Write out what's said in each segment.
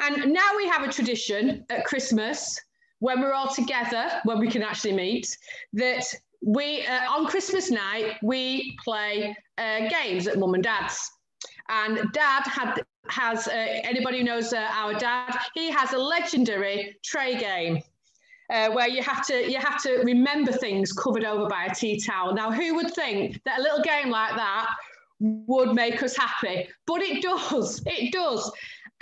And now we have a tradition at Christmas when we're all together, when we can actually meet, that we uh, on Christmas night we play uh, games at mum and dad's. And dad had has uh, anybody who knows uh, our dad, he has a legendary tray game. Uh, where you have to you have to remember things covered over by a tea towel. Now, who would think that a little game like that would make us happy? But it does. It does.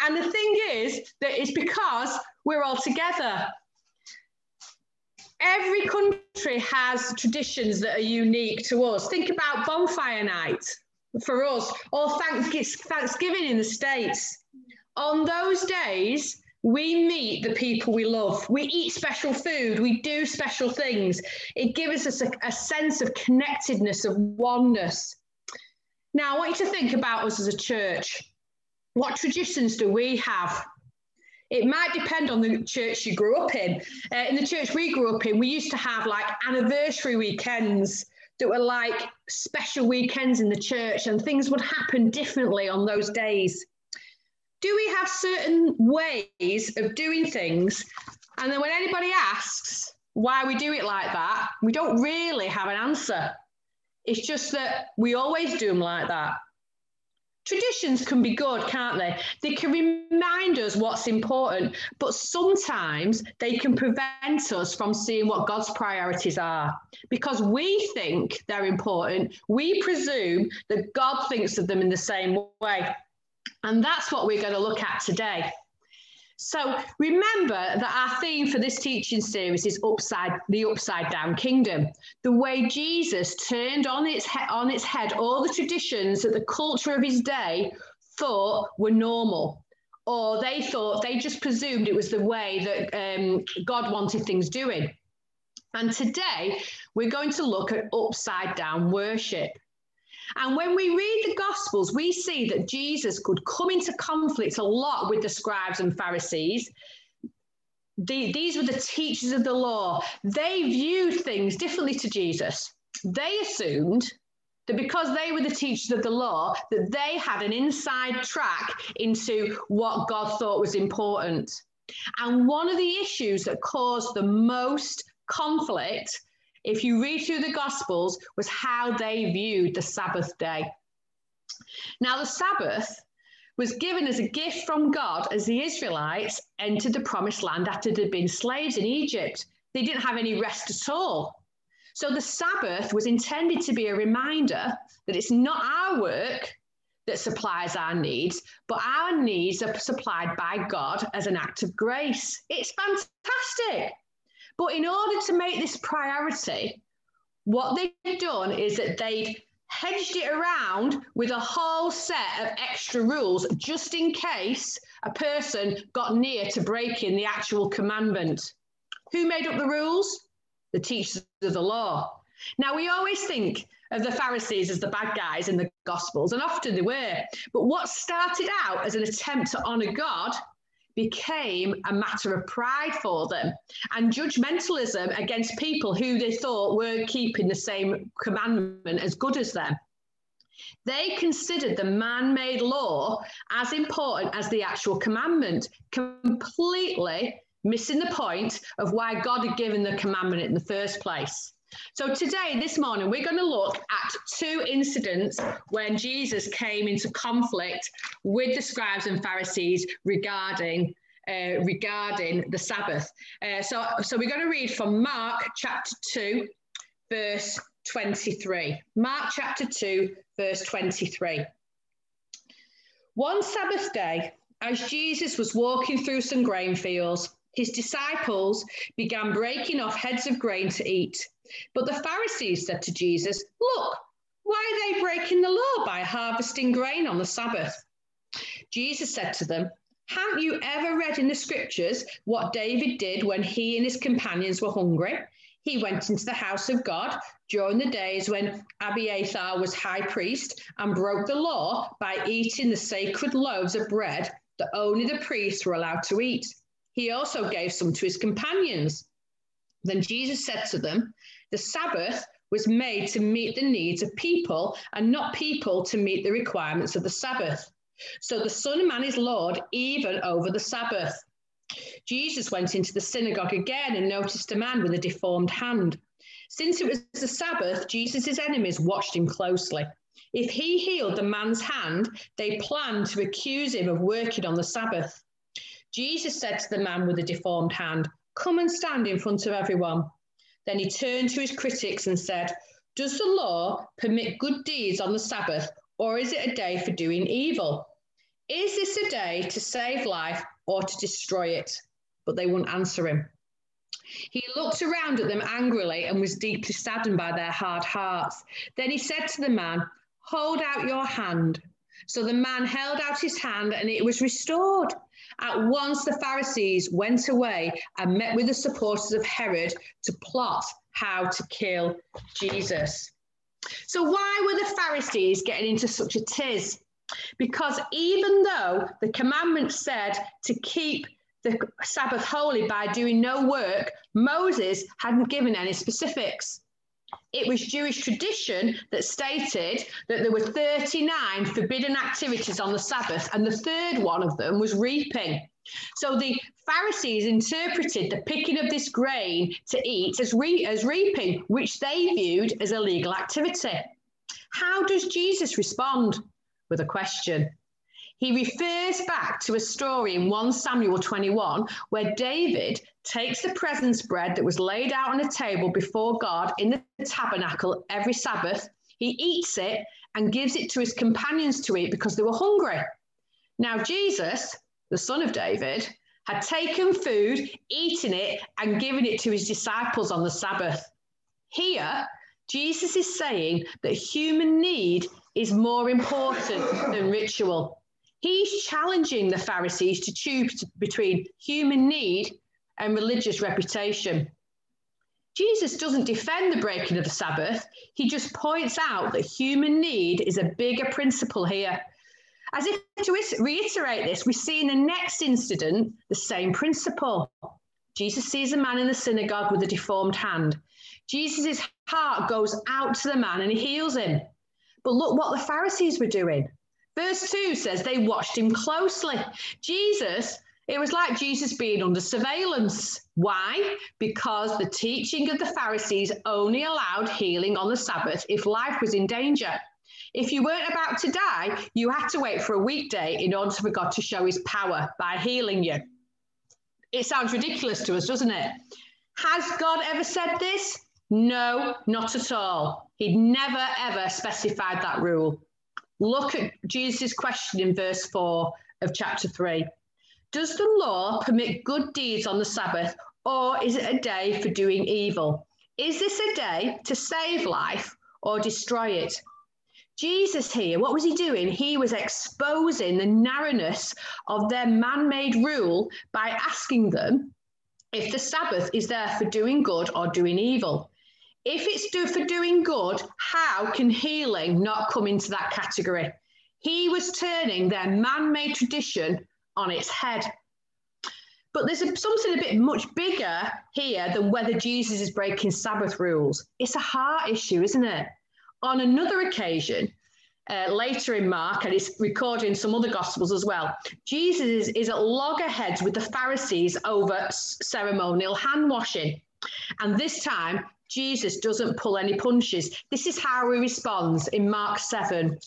And the thing is that it's because we're all together. Every country has traditions that are unique to us. Think about bonfire night for us, or Thanksgiving in the States. On those days, we meet the people we love. We eat special food. We do special things. It gives us a, a sense of connectedness, of oneness. Now, I want you to think about us as a church. What traditions do we have? It might depend on the church you grew up in. Uh, in the church we grew up in, we used to have like anniversary weekends that were like special weekends in the church, and things would happen differently on those days. Do we have certain ways of doing things? And then when anybody asks why we do it like that, we don't really have an answer. It's just that we always do them like that. Traditions can be good, can't they? They can remind us what's important, but sometimes they can prevent us from seeing what God's priorities are. Because we think they're important, we presume that God thinks of them in the same way. And that's what we're going to look at today. So remember that our theme for this teaching series is upside the upside down kingdom. The way Jesus turned on its he- on its head all the traditions that the culture of his day thought were normal. Or they thought they just presumed it was the way that um, God wanted things doing. And today we're going to look at upside down worship. And when we read the Gospels, we see that Jesus could come into conflict a lot with the scribes and Pharisees. The, these were the teachers of the law. They viewed things differently to Jesus. They assumed that because they were the teachers of the law, that they had an inside track into what God thought was important. And one of the issues that caused the most conflict if you read through the Gospels, was how they viewed the Sabbath day. Now, the Sabbath was given as a gift from God as the Israelites entered the promised land after they'd been slaves in Egypt. They didn't have any rest at all. So the Sabbath was intended to be a reminder that it's not our work that supplies our needs, but our needs are supplied by God as an act of grace. It's fantastic. But in order to make this priority, what they've done is that they've hedged it around with a whole set of extra rules just in case a person got near to breaking the actual commandment. Who made up the rules? The teachers of the law. Now, we always think of the Pharisees as the bad guys in the Gospels, and often they were. But what started out as an attempt to honor God became a matter of pride for them and judgmentalism against people who they thought were keeping the same commandment as good as them. They considered the man made law as important as the actual commandment, completely missing the point of why God had given the commandment in the first place. So, today, this morning, we're going to look at two incidents when Jesus came into conflict with the scribes and Pharisees regarding. Uh, regarding the Sabbath. Uh, so, so we're going to read from Mark chapter 2, verse 23. Mark chapter 2, verse 23. One Sabbath day, as Jesus was walking through some grain fields, his disciples began breaking off heads of grain to eat. But the Pharisees said to Jesus, Look, why are they breaking the law by harvesting grain on the Sabbath? Jesus said to them, Haven't you ever read in the scriptures what David did when he and his companions were hungry? He went into the house of God during the days when Abiathar was high priest and broke the law by eating the sacred loaves of bread that only the priests were allowed to eat. He also gave some to his companions. Then Jesus said to them, the Sabbath was made to meet the needs of people and not people to meet the requirements of the Sabbath. So the Son of Man is Lord even over the Sabbath. Jesus went into the synagogue again and noticed a man with a deformed hand. Since it was the Sabbath, Jesus' enemies watched him closely. If he healed the man's hand, they planned to accuse him of working on the Sabbath. Jesus said to the man with the deformed hand, Come and stand in front of everyone. Then he turned to his critics and said, Does the law permit good deeds on the Sabbath, or is it a day for doing evil? Is this a day to save life or to destroy it? But they wouldn't answer him. He looked around at them angrily and was deeply saddened by their hard hearts. Then he said to the man, Hold out your hand. So the man held out his hand and it was restored. At once the Pharisees went away and met with the supporters of Herod to plot how to kill Jesus. So, why were the Pharisees getting into such a tiz? Because even though the commandment said to keep the Sabbath holy by doing no work, Moses hadn't given any specifics. It was Jewish tradition that stated that there were 39 forbidden activities on the Sabbath, and the third one of them was reaping. So the Pharisees interpreted the picking of this grain to eat as, re- as reaping, which they viewed as a legal activity. How does Jesus respond? With a question. He refers back to a story in 1 Samuel 21 where David takes the presence bread that was laid out on a table before God in the tabernacle every Sabbath. He eats it and gives it to his companions to eat because they were hungry. Now, Jesus, the son of David, had taken food, eaten it, and given it to his disciples on the Sabbath. Here, Jesus is saying that human need is more important than ritual. He's challenging the Pharisees to choose between human need and religious reputation. Jesus doesn't defend the breaking of the Sabbath, he just points out that human need is a bigger principle here. As if to reiterate this, we see in the next incident the same principle. Jesus sees a man in the synagogue with a deformed hand. Jesus' heart goes out to the man and he heals him. But look what the Pharisees were doing. Verse 2 says they watched him closely. Jesus, it was like Jesus being under surveillance. Why? Because the teaching of the Pharisees only allowed healing on the Sabbath if life was in danger. If you weren't about to die, you had to wait for a weekday in order for God to show his power by healing you. It sounds ridiculous to us, doesn't it? Has God ever said this? No, not at all. He'd never, ever specified that rule. Look at Jesus' question in verse 4 of chapter 3. Does the law permit good deeds on the Sabbath, or is it a day for doing evil? Is this a day to save life or destroy it? Jesus here, what was he doing? He was exposing the narrowness of their man made rule by asking them if the Sabbath is there for doing good or doing evil. If it's do for doing good, how can healing not come into that category? He was turning their man made tradition on its head. But there's a, something a bit much bigger here than whether Jesus is breaking Sabbath rules. It's a heart issue, isn't it? On another occasion, uh, later in Mark, and it's recorded in some other Gospels as well, Jesus is, is at loggerheads with the Pharisees over ceremonial hand washing. And this time, Jesus doesn't pull any punches. This is how he responds in Mark 7,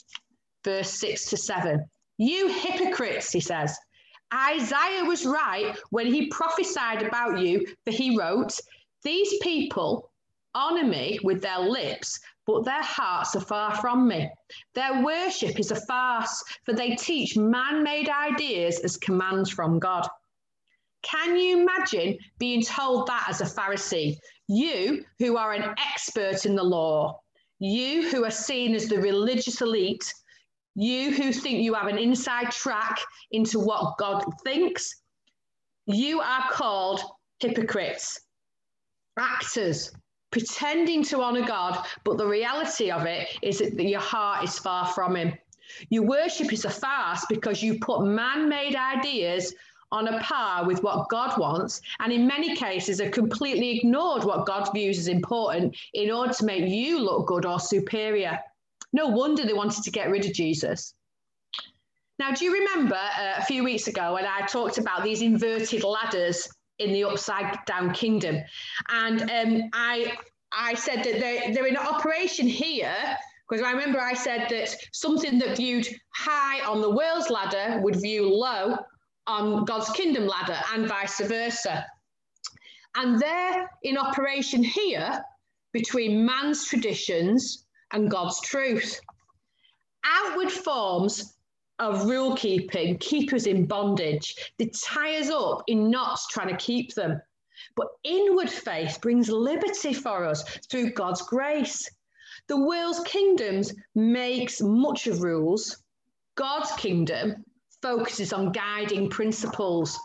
verse 6 to 7. You hypocrites, he says. Isaiah was right when he prophesied about you, for he wrote, These people honor me with their lips, but their hearts are far from me. Their worship is a farce, for they teach man made ideas as commands from God. Can you imagine being told that as a Pharisee? You, who are an expert in the law, you who are seen as the religious elite, you who think you have an inside track into what God thinks, you are called hypocrites, actors, pretending to honor God, but the reality of it is that your heart is far from Him. Your worship is a farce because you put man made ideas on a par with what God wants, and in many cases have completely ignored what God views as important in order to make you look good or superior. No wonder they wanted to get rid of Jesus. Now, do you remember uh, a few weeks ago when I talked about these inverted ladders in the upside down kingdom? And um, I, I said that they're, they're in operation here because I remember I said that something that viewed high on the world's ladder would view low on God's kingdom ladder and vice versa. And they're in operation here between man's traditions and God's truth. Outward forms of rule keeping keep us in bondage. They tie us up in knots trying to keep them. But inward faith brings liberty for us through God's grace. The world's kingdoms makes much of rules. God's kingdom focuses on guiding principles.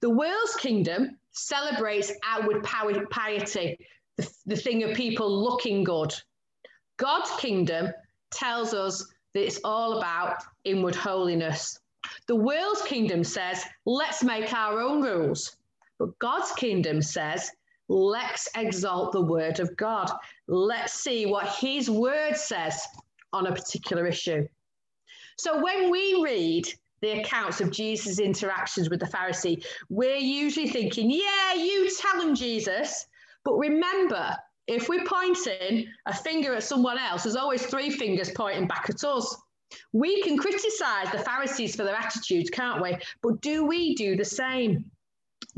The world's kingdom celebrates outward piety, the, the thing of people looking good. God's kingdom tells us that it's all about inward holiness. The world's kingdom says, let's make our own rules. But God's kingdom says, let's exalt the word of God. Let's see what his word says on a particular issue. So when we read the accounts of Jesus' interactions with the Pharisee, we're usually thinking, yeah, you tell them, Jesus. But remember, if we're pointing a finger at someone else, there's always three fingers pointing back at us. We can criticize the Pharisees for their attitudes, can't we? But do we do the same?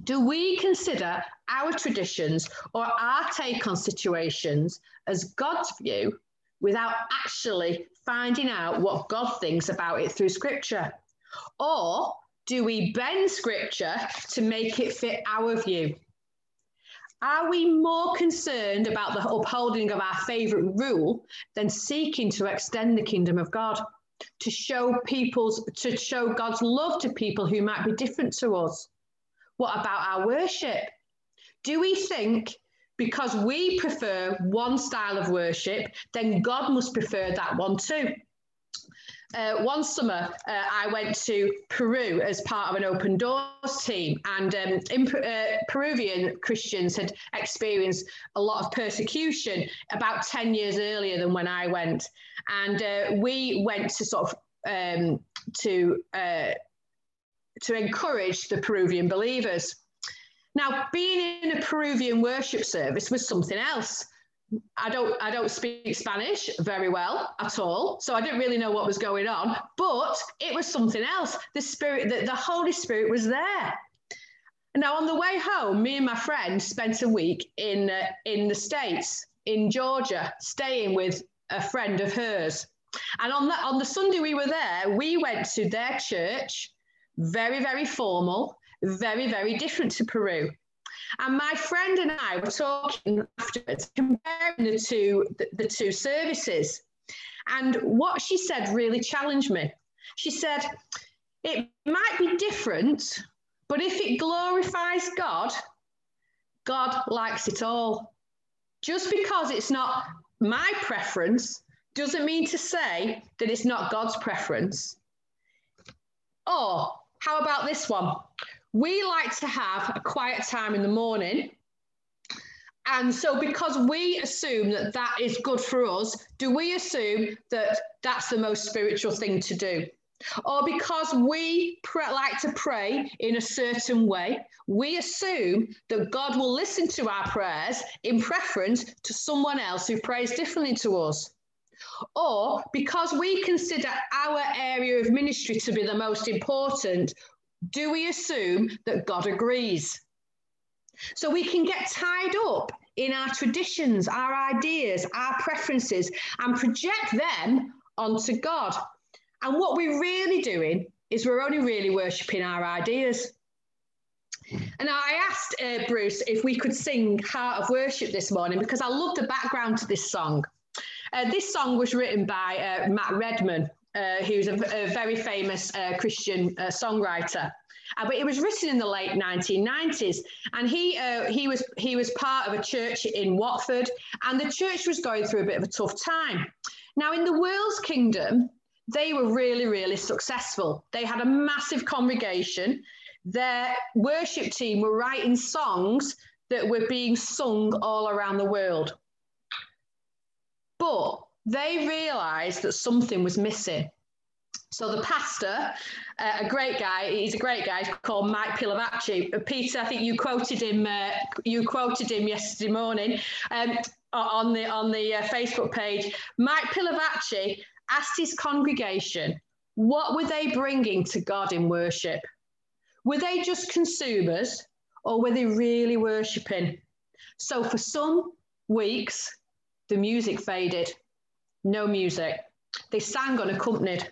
Do we consider our traditions or our take on situations as God's view without actually finding out what God thinks about it through Scripture? Or do we bend scripture to make it fit our view? Are we more concerned about the upholding of our favourite rule than seeking to extend the kingdom of God, to show people's to show God's love to people who might be different to us? What about our worship? Do we think because we prefer one style of worship, then God must prefer that one too? Uh, one summer, uh, I went to Peru as part of an Open Doors team, and um, in, uh, Peruvian Christians had experienced a lot of persecution about 10 years earlier than when I went. And uh, we went to sort of um, to uh, to encourage the Peruvian believers. Now, being in a Peruvian worship service was something else. I don't I don't speak Spanish very well at all, so I didn't really know what was going on. But it was something else. The spirit, the, the Holy Spirit was there. Now on the way home, me and my friend spent a week in uh, in the states in Georgia, staying with a friend of hers. And on the on the Sunday we were there, we went to their church, very very formal, very very different to Peru. And my friend and I were talking afterwards, comparing the two, the, the two services. And what she said really challenged me. She said, it might be different, but if it glorifies God, God likes it all. Just because it's not my preference doesn't mean to say that it's not God's preference. Or how about this one? We like to have a quiet time in the morning. And so, because we assume that that is good for us, do we assume that that's the most spiritual thing to do? Or because we like to pray in a certain way, we assume that God will listen to our prayers in preference to someone else who prays differently to us. Or because we consider our area of ministry to be the most important, do we assume that God agrees? So we can get tied up in our traditions, our ideas, our preferences, and project them onto God. And what we're really doing is we're only really worshipping our ideas. And I asked uh, Bruce if we could sing Heart of Worship this morning because I love the background to this song. Uh, this song was written by uh, Matt Redman, uh, who's a, a, very famous uh, Christian uh, songwriter. Uh, but it was written in the late 1990s, and he uh, he was he was part of a church in Watford, and the church was going through a bit of a tough time. Now, in the world's kingdom, they were really really successful. They had a massive congregation. Their worship team were writing songs that were being sung all around the world. But they realized that something was missing. So the pastor, uh, a great guy, he's a great guy called Mike Pilavachi. Uh, Peter, I think you quoted him. Uh, you quoted him yesterday morning um, on the on the uh, Facebook page. Mike Pilavachi asked his congregation, what were they bringing to God in worship? Were they just consumers, or were they really worshiping? So for some weeks, the music faded. No music. They sang unaccompanied.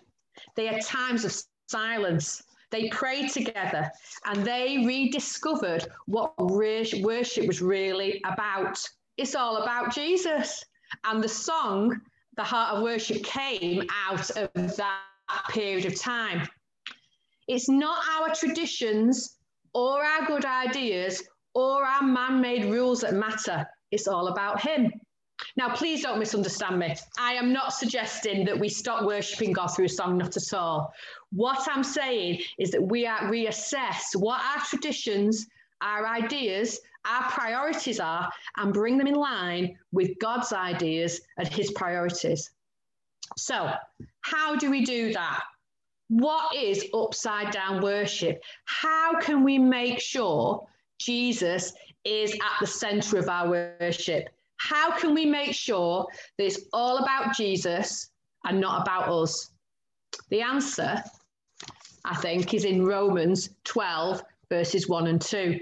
They had times of silence. They prayed together and they rediscovered what worship was really about. It's all about Jesus. And the song, The Heart of Worship, came out of that period of time. It's not our traditions or our good ideas or our man made rules that matter. It's all about Him. Now, please don't misunderstand me. I am not suggesting that we stop worshipping God through a song, not at all. What I'm saying is that we are, reassess what our traditions, our ideas, our priorities are, and bring them in line with God's ideas and His priorities. So, how do we do that? What is upside down worship? How can we make sure Jesus is at the center of our worship? How can we make sure that it's all about Jesus and not about us? The answer, I think, is in Romans 12, verses 1 and 2.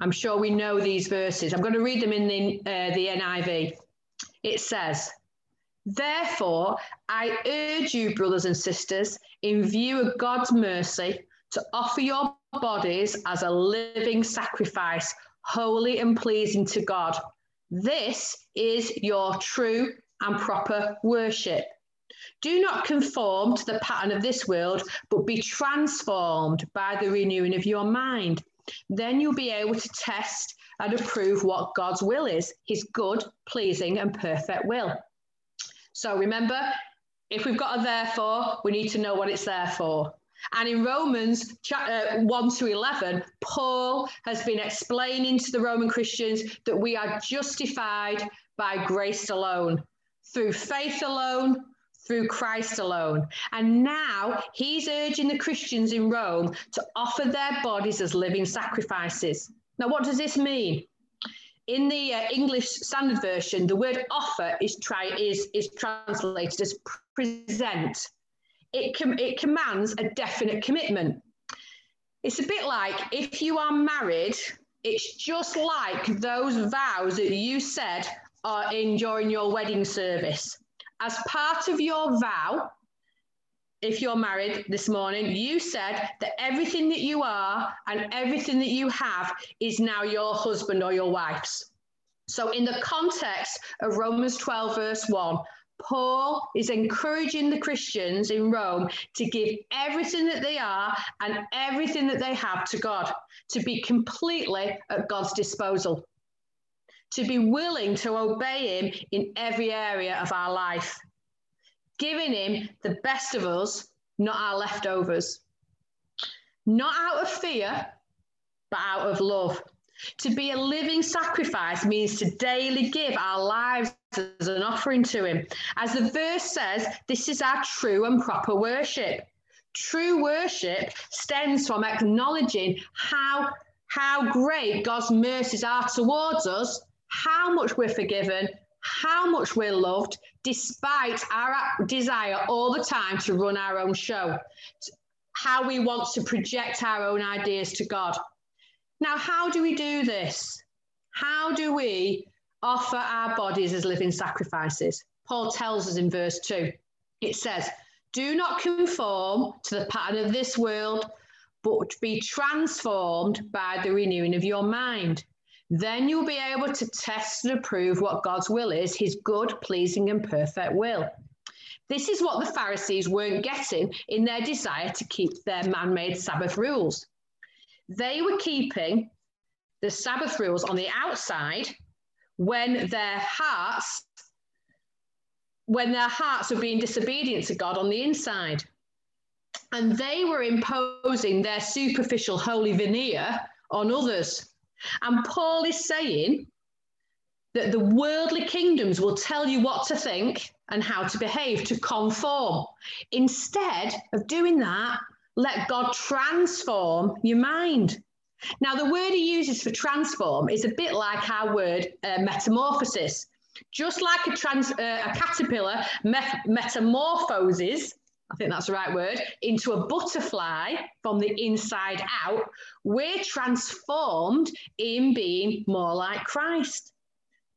I'm sure we know these verses. I'm going to read them in the, uh, the NIV. It says, Therefore, I urge you, brothers and sisters, in view of God's mercy, to offer your bodies as a living sacrifice, holy and pleasing to God this is your true and proper worship. Do not conform to the pattern of this world, but be transformed by the renewing of your mind. Then you'll be able to test and approve what God's will is, his good, pleasing, and perfect will. So remember, if we've got a therefore, we need to know what it's there for. And in Romans uh, 1 to 11, Paul has been explaining to the Roman Christians that we are justified by grace alone, through faith alone, through Christ alone. And now he's urging the Christians in Rome to offer their bodies as living sacrifices. Now, what does this mean? In the uh, English Standard Version, the word offer is, is, is translated as present it, com- it commands a definite commitment. It's a bit like if you are married, it's just like those vows that you said are in during your wedding service. As part of your vow, if you're married this morning, you said that everything that you are and everything that you have is now your husband or your wife's. So, in the context of Romans 12, verse 1, Paul is encouraging the Christians in Rome to give everything that they are and everything that they have to God, to be completely at God's disposal, to be willing to obey Him in every area of our life, giving Him the best of us, not our leftovers. Not out of fear, but out of love. To be a living sacrifice means to daily give our lives as an offering to Him. As the verse says, this is our true and proper worship. True worship stems from acknowledging how, how great God's mercies are towards us, how much we're forgiven, how much we're loved, despite our desire all the time to run our own show, how we want to project our own ideas to God. Now, how do we do this? How do we offer our bodies as living sacrifices? Paul tells us in verse 2. It says, Do not conform to the pattern of this world, but be transformed by the renewing of your mind. Then you'll be able to test and approve what God's will is, his good, pleasing, and perfect will. This is what the Pharisees weren't getting in their desire to keep their man made Sabbath rules. They were keeping the Sabbath rules on the outside when their hearts when their hearts were being disobedient to God on the inside. And they were imposing their superficial holy veneer on others. And Paul is saying that the worldly kingdoms will tell you what to think and how to behave, to conform. Instead of doing that, let God transform your mind. Now, the word he uses for transform is a bit like our word uh, metamorphosis. Just like a, trans, uh, a caterpillar metamorphoses, I think that's the right word, into a butterfly from the inside out, we're transformed in being more like Christ.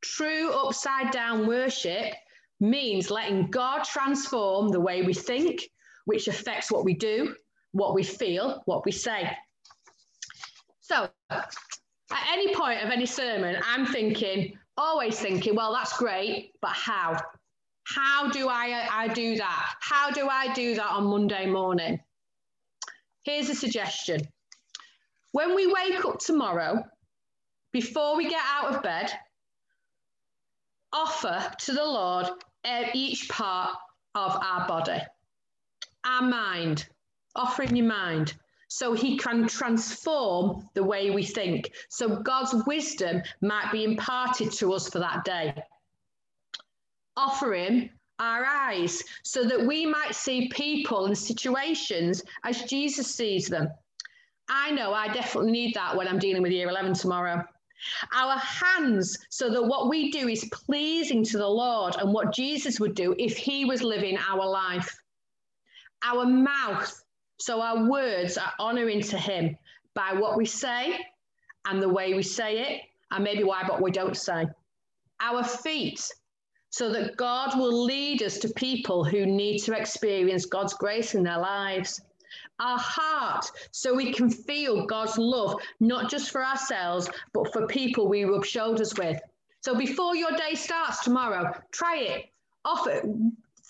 True upside down worship means letting God transform the way we think, which affects what we do, what we feel, what we say. So, at any point of any sermon, I'm thinking, always thinking, well, that's great, but how? How do I, I do that? How do I do that on Monday morning? Here's a suggestion. When we wake up tomorrow, before we get out of bed, offer to the Lord eh, each part of our body, our mind, offering your mind so he can transform the way we think. So God's wisdom might be imparted to us for that day. Offer him our eyes so that we might see people and situations as Jesus sees them. I know I definitely need that when I'm dealing with year 11 tomorrow. Our hands, so that what we do is pleasing to the Lord and what Jesus would do if he was living our life. Our mouth, so our words are honoring to him by what we say and the way we say it, and maybe why but we don't say. Our feet, so that God will lead us to people who need to experience God's grace in their lives. Our heart, so we can feel God's love, not just for ourselves, but for people we rub shoulders with. So before your day starts tomorrow, try it. Offer,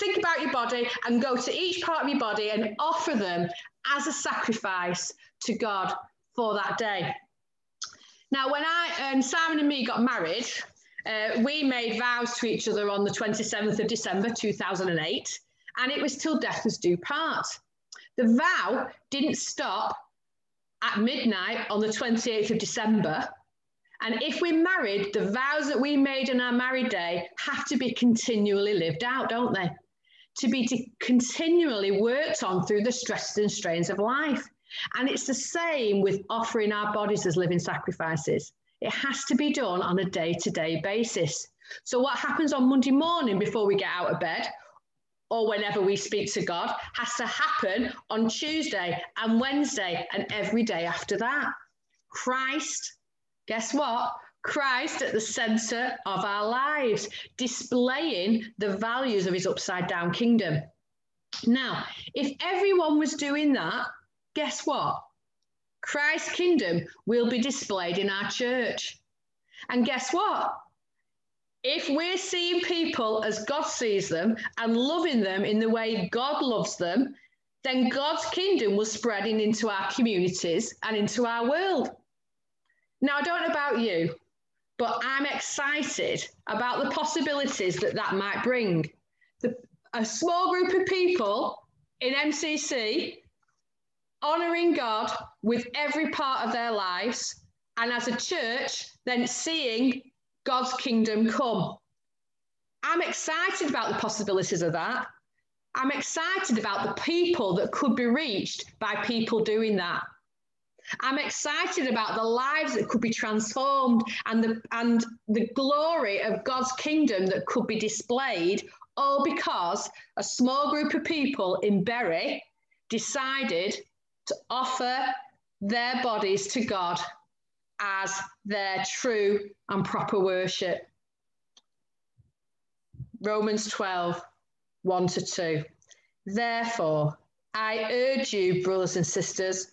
think about your body and go to each part of your body and offer them as a sacrifice to God for that day. Now, when I and um, Simon and me got married, uh, we made vows to each other on the 27th of December 2008, and it was till death us do part. The vow didn't stop at midnight on the 28th of December. And if we're married, the vows that we made on our married day have to be continually lived out, don't they? To be continually worked on through the stresses and strains of life. And it's the same with offering our bodies as living sacrifices. It has to be done on a day to day basis. So, what happens on Monday morning before we get out of bed or whenever we speak to God has to happen on Tuesday and Wednesday and every day after that. Christ, guess what? Christ at the center of our lives, displaying the values of his upside down kingdom. Now, if everyone was doing that, guess what? Christ's kingdom will be displayed in our church. And guess what? if we're seeing people as God sees them and loving them in the way God loves them, then God's kingdom will spreading into our communities and into our world. Now, I don't know about you, but I'm excited about the possibilities that that might bring. The, a small group of people in MCC honoring God with every part of their lives, and as a church, then seeing God's kingdom come. I'm excited about the possibilities of that. I'm excited about the people that could be reached by people doing that. I'm excited about the lives that could be transformed and the, and the glory of God's kingdom that could be displayed, all because a small group of people in Bury decided to offer their bodies to God as their true and proper worship. Romans 12, 1 to 2. Therefore, I urge you, brothers and sisters,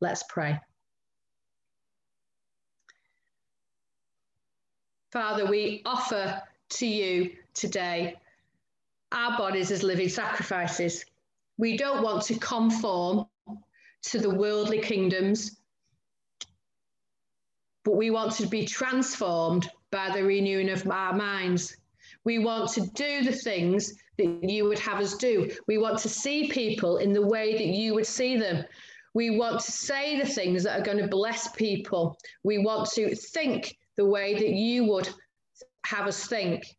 Let's pray. Father, we offer to you today our bodies as living sacrifices. We don't want to conform to the worldly kingdoms, but we want to be transformed by the renewing of our minds. We want to do the things that you would have us do. We want to see people in the way that you would see them. We want to say the things that are going to bless people. We want to think the way that you would have us think.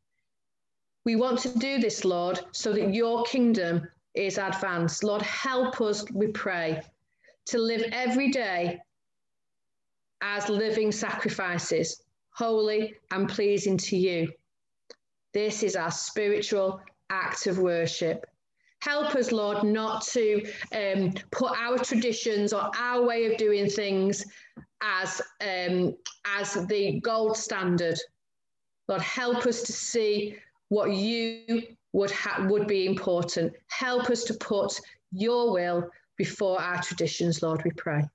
We want to do this, Lord, so that your kingdom is advanced. Lord, help us, we pray, to live every day as living sacrifices, holy and pleasing to you. This is our spiritual act of worship. Help us, Lord, not to um, put our traditions or our way of doing things as, um, as the gold standard. Lord, help us to see what you would, ha- would be important. Help us to put your will before our traditions, Lord, we pray.